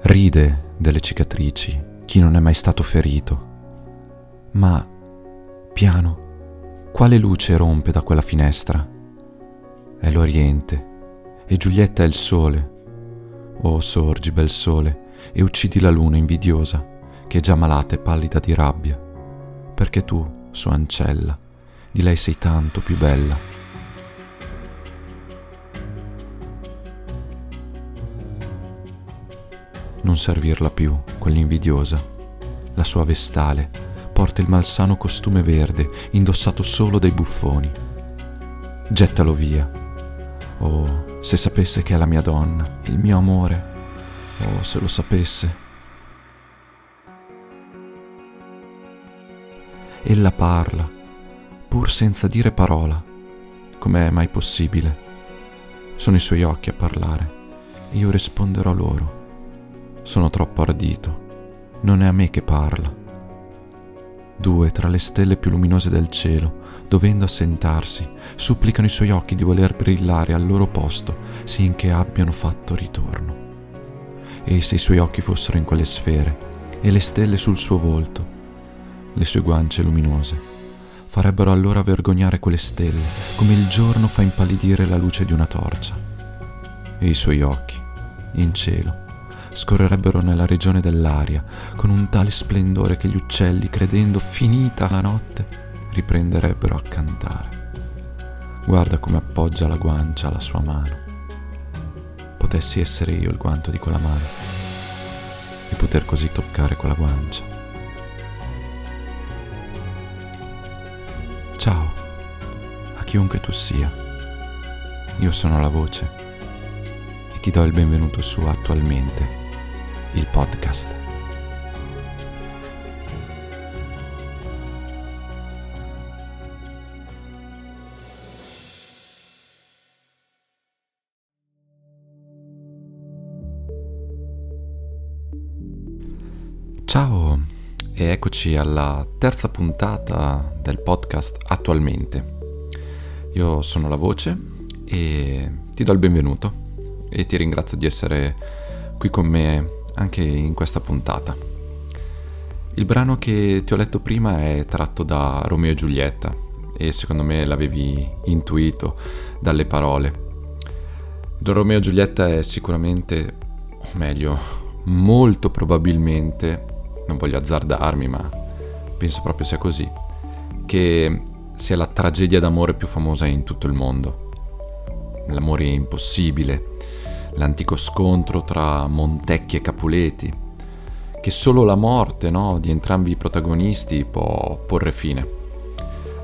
Ride delle cicatrici chi non è mai stato ferito. Ma, piano, quale luce rompe da quella finestra? È l'Oriente e Giulietta è il sole. Oh, sorgi, bel sole, e uccidi la luna invidiosa, che è già malata e pallida di rabbia, perché tu, sua ancella, di lei sei tanto più bella. Non servirla più, quell'invidiosa. La sua vestale porta il malsano costume verde, indossato solo dai buffoni. Gettalo via. Oh, se sapesse che è la mia donna, il mio amore. Oh, se lo sapesse. Ella parla, pur senza dire parola. Com'è mai possibile? Sono i suoi occhi a parlare io risponderò loro. Sono troppo ardito. Non è a me che parla. Due tra le stelle più luminose del cielo, dovendo assentarsi, supplicano i suoi occhi di voler brillare al loro posto, sinché abbiano fatto ritorno. E se i suoi occhi fossero in quelle sfere, e le stelle sul suo volto, le sue guance luminose, farebbero allora vergognare quelle stelle, come il giorno fa impallidire la luce di una torcia. E i suoi occhi, in cielo, scorrerebbero nella regione dell'aria con un tale splendore che gli uccelli, credendo finita la notte, riprenderebbero a cantare. Guarda come appoggia la guancia alla sua mano. Potessi essere io il guanto di quella mano e poter così toccare quella guancia. Ciao, a chiunque tu sia. Io sono la voce e ti do il benvenuto su Attualmente, il podcast. Ciao e eccoci alla terza puntata del podcast attualmente. Io sono la voce e ti do il benvenuto e ti ringrazio di essere qui con me anche in questa puntata. Il brano che ti ho letto prima è tratto da Romeo e Giulietta e secondo me l'avevi intuito dalle parole. Romeo e Giulietta è sicuramente, o meglio, molto probabilmente non voglio azzardarmi, ma penso proprio sia così, che sia la tragedia d'amore più famosa in tutto il mondo. L'amore impossibile, l'antico scontro tra Montecchi e Capuleti, che solo la morte no, di entrambi i protagonisti può porre fine.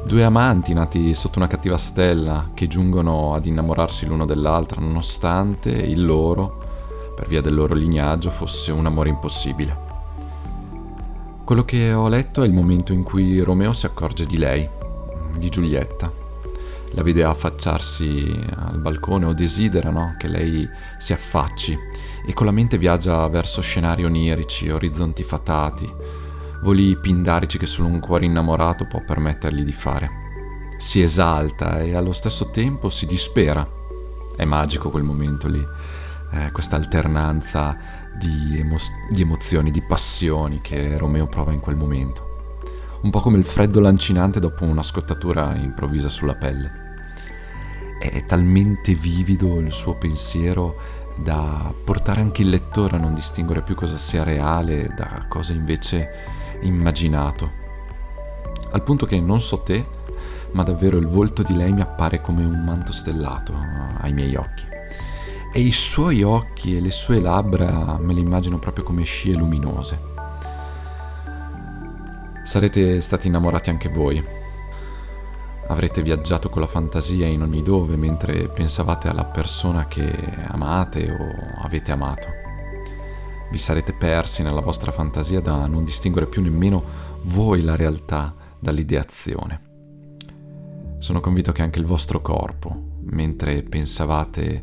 Due amanti nati sotto una cattiva stella che giungono ad innamorarsi l'uno dell'altra nonostante il loro, per via del loro lignaggio, fosse un amore impossibile. Quello che ho letto è il momento in cui Romeo si accorge di lei, di Giulietta. La vede affacciarsi al balcone o desidera no? che lei si affacci e con la mente viaggia verso scenari onirici, orizzonti fatati, voli pindarici che solo un cuore innamorato può permettergli di fare. Si esalta e allo stesso tempo si dispera. È magico quel momento lì, eh, questa alternanza di, emo- di emozioni, di passioni che Romeo prova in quel momento. Un po' come il freddo lancinante dopo una scottatura improvvisa sulla pelle. È talmente vivido il suo pensiero da portare anche il lettore a non distinguere più cosa sia reale da cosa invece immaginato. Al punto che non so te, ma davvero il volto di lei mi appare come un manto stellato ai miei occhi e i suoi occhi e le sue labbra me le immagino proprio come scie luminose. Sarete stati innamorati anche voi. Avrete viaggiato con la fantasia in ogni dove mentre pensavate alla persona che amate o avete amato. Vi sarete persi nella vostra fantasia da non distinguere più nemmeno voi la realtà dall'ideazione. Sono convinto che anche il vostro corpo, mentre pensavate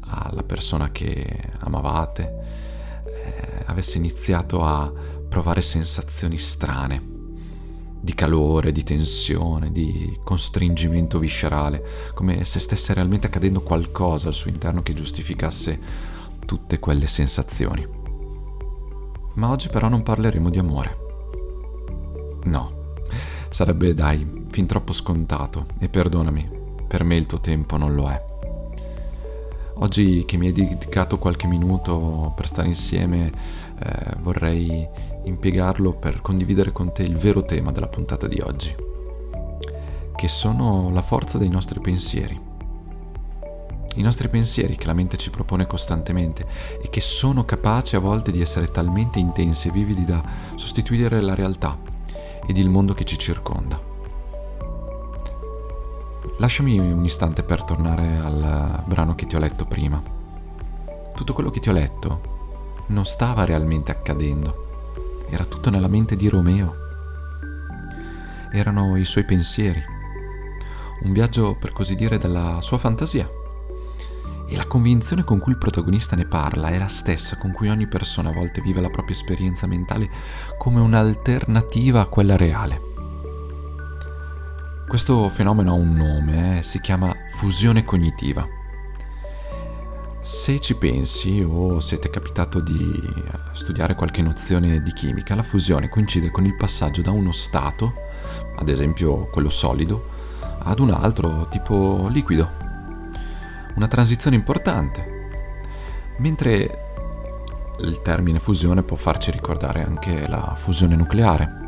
alla persona che amavate, eh, avesse iniziato a provare sensazioni strane, di calore, di tensione, di costringimento viscerale, come se stesse realmente accadendo qualcosa al suo interno che giustificasse tutte quelle sensazioni. Ma oggi però non parleremo di amore. No, sarebbe dai, fin troppo scontato e perdonami, per me il tuo tempo non lo è. Oggi che mi hai dedicato qualche minuto per stare insieme, eh, vorrei impiegarlo per condividere con te il vero tema della puntata di oggi, che sono la forza dei nostri pensieri. I nostri pensieri che la mente ci propone costantemente e che sono capaci a volte di essere talmente intensi e vividi da sostituire la realtà ed il mondo che ci circonda. Lasciami un istante per tornare al brano che ti ho letto prima. Tutto quello che ti ho letto non stava realmente accadendo, era tutto nella mente di Romeo. Erano i suoi pensieri, un viaggio per così dire della sua fantasia. E la convinzione con cui il protagonista ne parla è la stessa con cui ogni persona a volte vive la propria esperienza mentale come un'alternativa a quella reale. Questo fenomeno ha un nome, eh? si chiama fusione cognitiva. Se ci pensi o è capitato di studiare qualche nozione di chimica, la fusione coincide con il passaggio da uno stato, ad esempio quello solido, ad un altro tipo liquido. Una transizione importante. Mentre il termine fusione può farci ricordare anche la fusione nucleare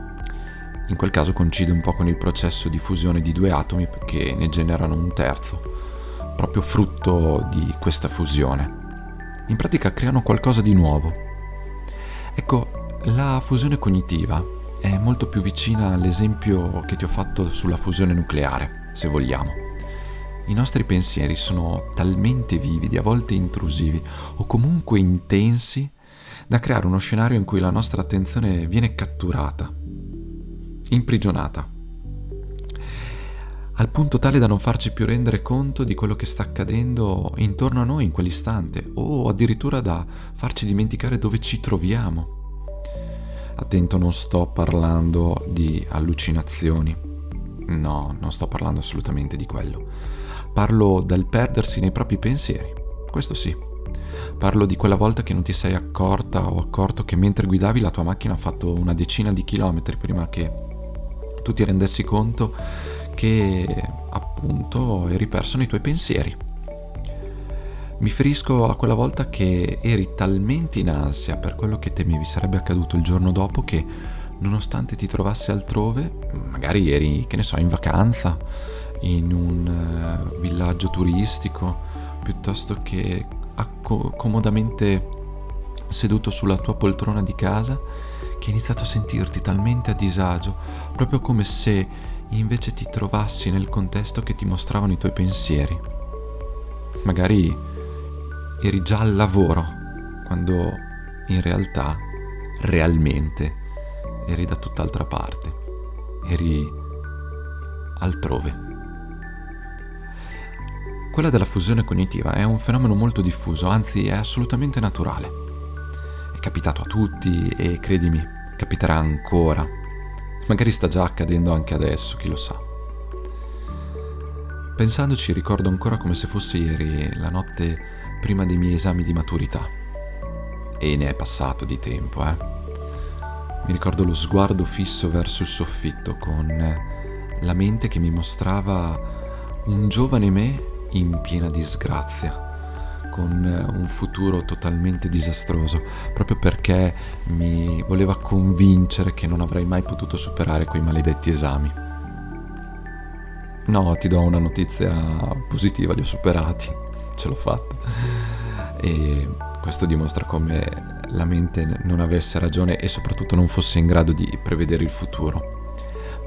in quel caso coincide un po' con il processo di fusione di due atomi che ne generano un terzo, proprio frutto di questa fusione. In pratica creano qualcosa di nuovo. Ecco, la fusione cognitiva è molto più vicina all'esempio che ti ho fatto sulla fusione nucleare, se vogliamo. I nostri pensieri sono talmente vividi, a volte intrusivi o comunque intensi, da creare uno scenario in cui la nostra attenzione viene catturata imprigionata, al punto tale da non farci più rendere conto di quello che sta accadendo intorno a noi in quell'istante o addirittura da farci dimenticare dove ci troviamo. Attento, non sto parlando di allucinazioni. No, non sto parlando assolutamente di quello. Parlo del perdersi nei propri pensieri. Questo sì. Parlo di quella volta che non ti sei accorta o accorto che mentre guidavi la tua macchina ha fatto una decina di chilometri prima che tu ti rendessi conto che appunto eri perso nei tuoi pensieri. Mi ferisco a quella volta che eri talmente in ansia per quello che temevi sarebbe accaduto il giorno dopo che, nonostante ti trovassi altrove, magari eri, che ne so, in vacanza, in un uh, villaggio turistico, piuttosto che acco- comodamente seduto sulla tua poltrona di casa, che hai iniziato a sentirti talmente a disagio, proprio come se invece ti trovassi nel contesto che ti mostravano i tuoi pensieri. Magari eri già al lavoro, quando in realtà, realmente, eri da tutt'altra parte, eri altrove. Quella della fusione cognitiva è un fenomeno molto diffuso, anzi è assolutamente naturale capitato a tutti e credimi, capiterà ancora. Magari sta già accadendo anche adesso, chi lo sa. Pensandoci ricordo ancora come se fosse ieri, la notte prima dei miei esami di maturità. E ne è passato di tempo, eh. Mi ricordo lo sguardo fisso verso il soffitto con la mente che mi mostrava un giovane me in piena disgrazia con eh, un futuro totalmente disastroso, proprio perché mi voleva convincere che non avrei mai potuto superare quei maledetti esami. No, ti do una notizia positiva, li ho superati, ce l'ho fatta. E questo dimostra come la mente non avesse ragione e soprattutto non fosse in grado di prevedere il futuro.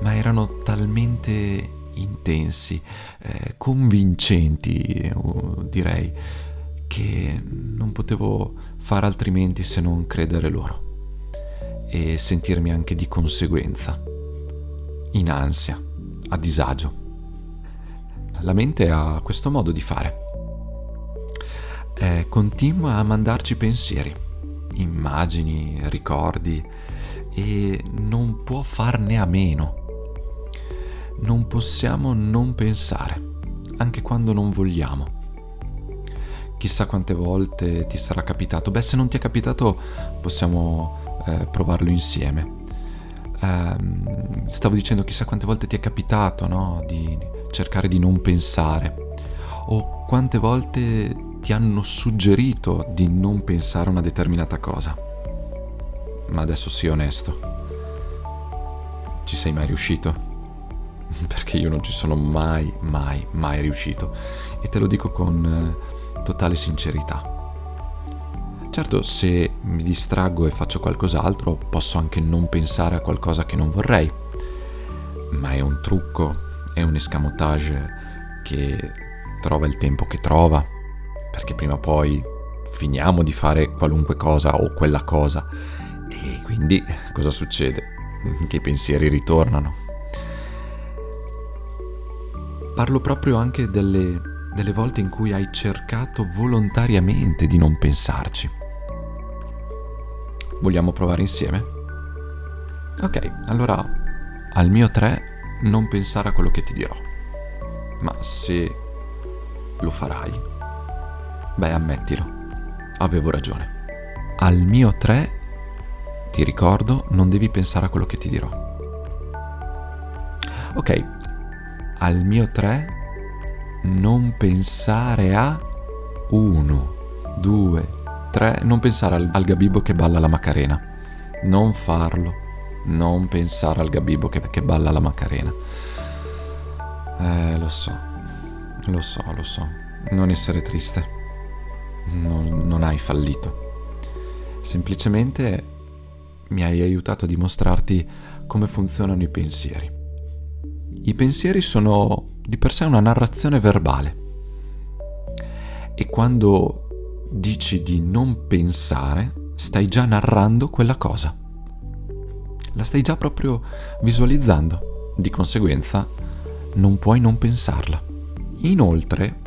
Ma erano talmente intensi, eh, convincenti, direi, che non potevo fare altrimenti se non credere loro e sentirmi anche di conseguenza in ansia, a disagio. La mente ha questo modo di fare. Eh, continua a mandarci pensieri, immagini, ricordi e non può farne a meno. Non possiamo non pensare, anche quando non vogliamo. Chissà quante volte ti sarà capitato. Beh, se non ti è capitato possiamo eh, provarlo insieme. Um, stavo dicendo chissà quante volte ti è capitato no? di cercare di non pensare o quante volte ti hanno suggerito di non pensare a una determinata cosa. Ma adesso sii onesto. Ci sei mai riuscito? Perché io non ci sono mai, mai, mai riuscito. E te lo dico con eh, totale sincerità. Certo, se mi distraggo e faccio qualcos'altro, posso anche non pensare a qualcosa che non vorrei. Ma è un trucco, è un escamotage che trova il tempo che trova, perché prima o poi finiamo di fare qualunque cosa o quella cosa e quindi cosa succede? Che i pensieri ritornano. Parlo proprio anche delle, delle volte in cui hai cercato volontariamente di non pensarci. Vogliamo provare insieme? Ok, allora al mio 3 non pensare a quello che ti dirò. Ma se lo farai, Beh, ammettilo, avevo ragione. Al mio 3, ti ricordo, non devi pensare a quello che ti dirò. Ok, al mio 3, non pensare a 1, 2, 3, non pensare al, al gabibbo che balla la Macarena. Non farlo, non pensare al gabibbo che, che balla la Macarena. Eh, lo so, lo so, lo so. Non essere triste non, non hai fallito. Semplicemente mi hai aiutato a dimostrarti come funzionano i pensieri. I pensieri sono di per sé una narrazione verbale e quando dici di non pensare stai già narrando quella cosa. La stai già proprio visualizzando, di conseguenza non puoi non pensarla. Inoltre,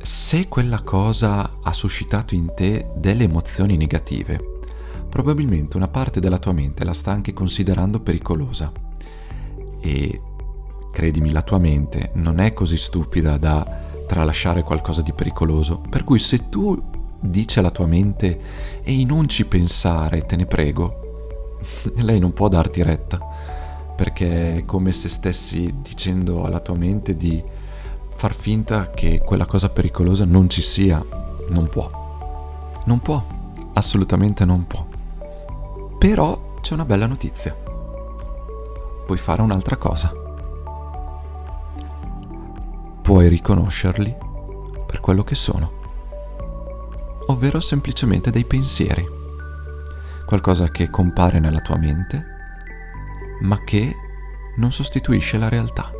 se quella cosa ha suscitato in te delle emozioni negative, probabilmente una parte della tua mente la sta anche considerando pericolosa. E credimi, la tua mente non è così stupida da tralasciare qualcosa di pericoloso, per cui se tu dici alla tua mente ehi non ci pensare, te ne prego, lei non può darti retta, perché è come se stessi dicendo alla tua mente di far finta che quella cosa pericolosa non ci sia. Non può. Non può. Assolutamente non può. Però c'è una bella notizia. Puoi fare un'altra cosa. Puoi riconoscerli per quello che sono. Ovvero semplicemente dei pensieri. Qualcosa che compare nella tua mente, ma che non sostituisce la realtà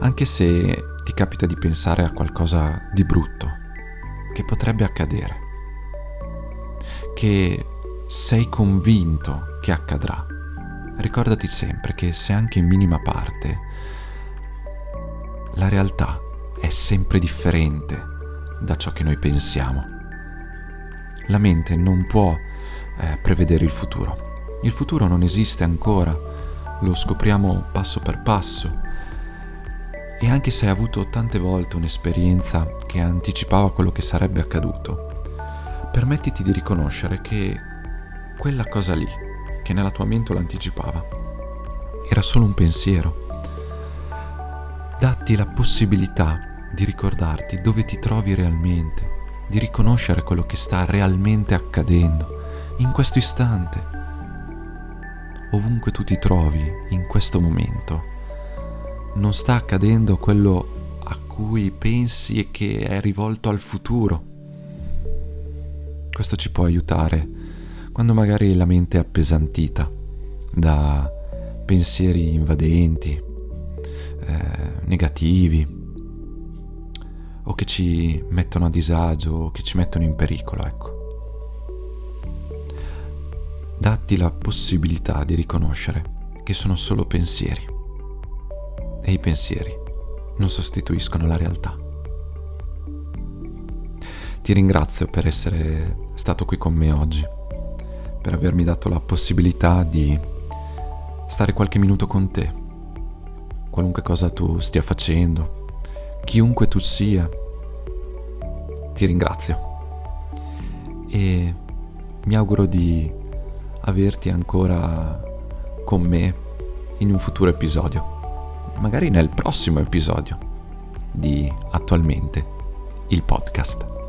anche se ti capita di pensare a qualcosa di brutto che potrebbe accadere, che sei convinto che accadrà. Ricordati sempre che se anche in minima parte la realtà è sempre differente da ciò che noi pensiamo. La mente non può eh, prevedere il futuro. Il futuro non esiste ancora, lo scopriamo passo per passo e anche se hai avuto tante volte un'esperienza che anticipava quello che sarebbe accaduto, permettiti di riconoscere che quella cosa lì, che nella tua mente lo anticipava, era solo un pensiero. Datti la possibilità di ricordarti dove ti trovi realmente, di riconoscere quello che sta realmente accadendo in questo istante. Ovunque tu ti trovi in questo momento, non sta accadendo quello a cui pensi e che è rivolto al futuro. Questo ci può aiutare quando magari la mente è appesantita da pensieri invadenti, eh, negativi, o che ci mettono a disagio, o che ci mettono in pericolo, ecco. Datti la possibilità di riconoscere che sono solo pensieri e i pensieri non sostituiscono la realtà. Ti ringrazio per essere stato qui con me oggi, per avermi dato la possibilità di stare qualche minuto con te, qualunque cosa tu stia facendo, chiunque tu sia. Ti ringrazio e mi auguro di averti ancora con me in un futuro episodio, magari nel prossimo episodio di Attualmente, il podcast.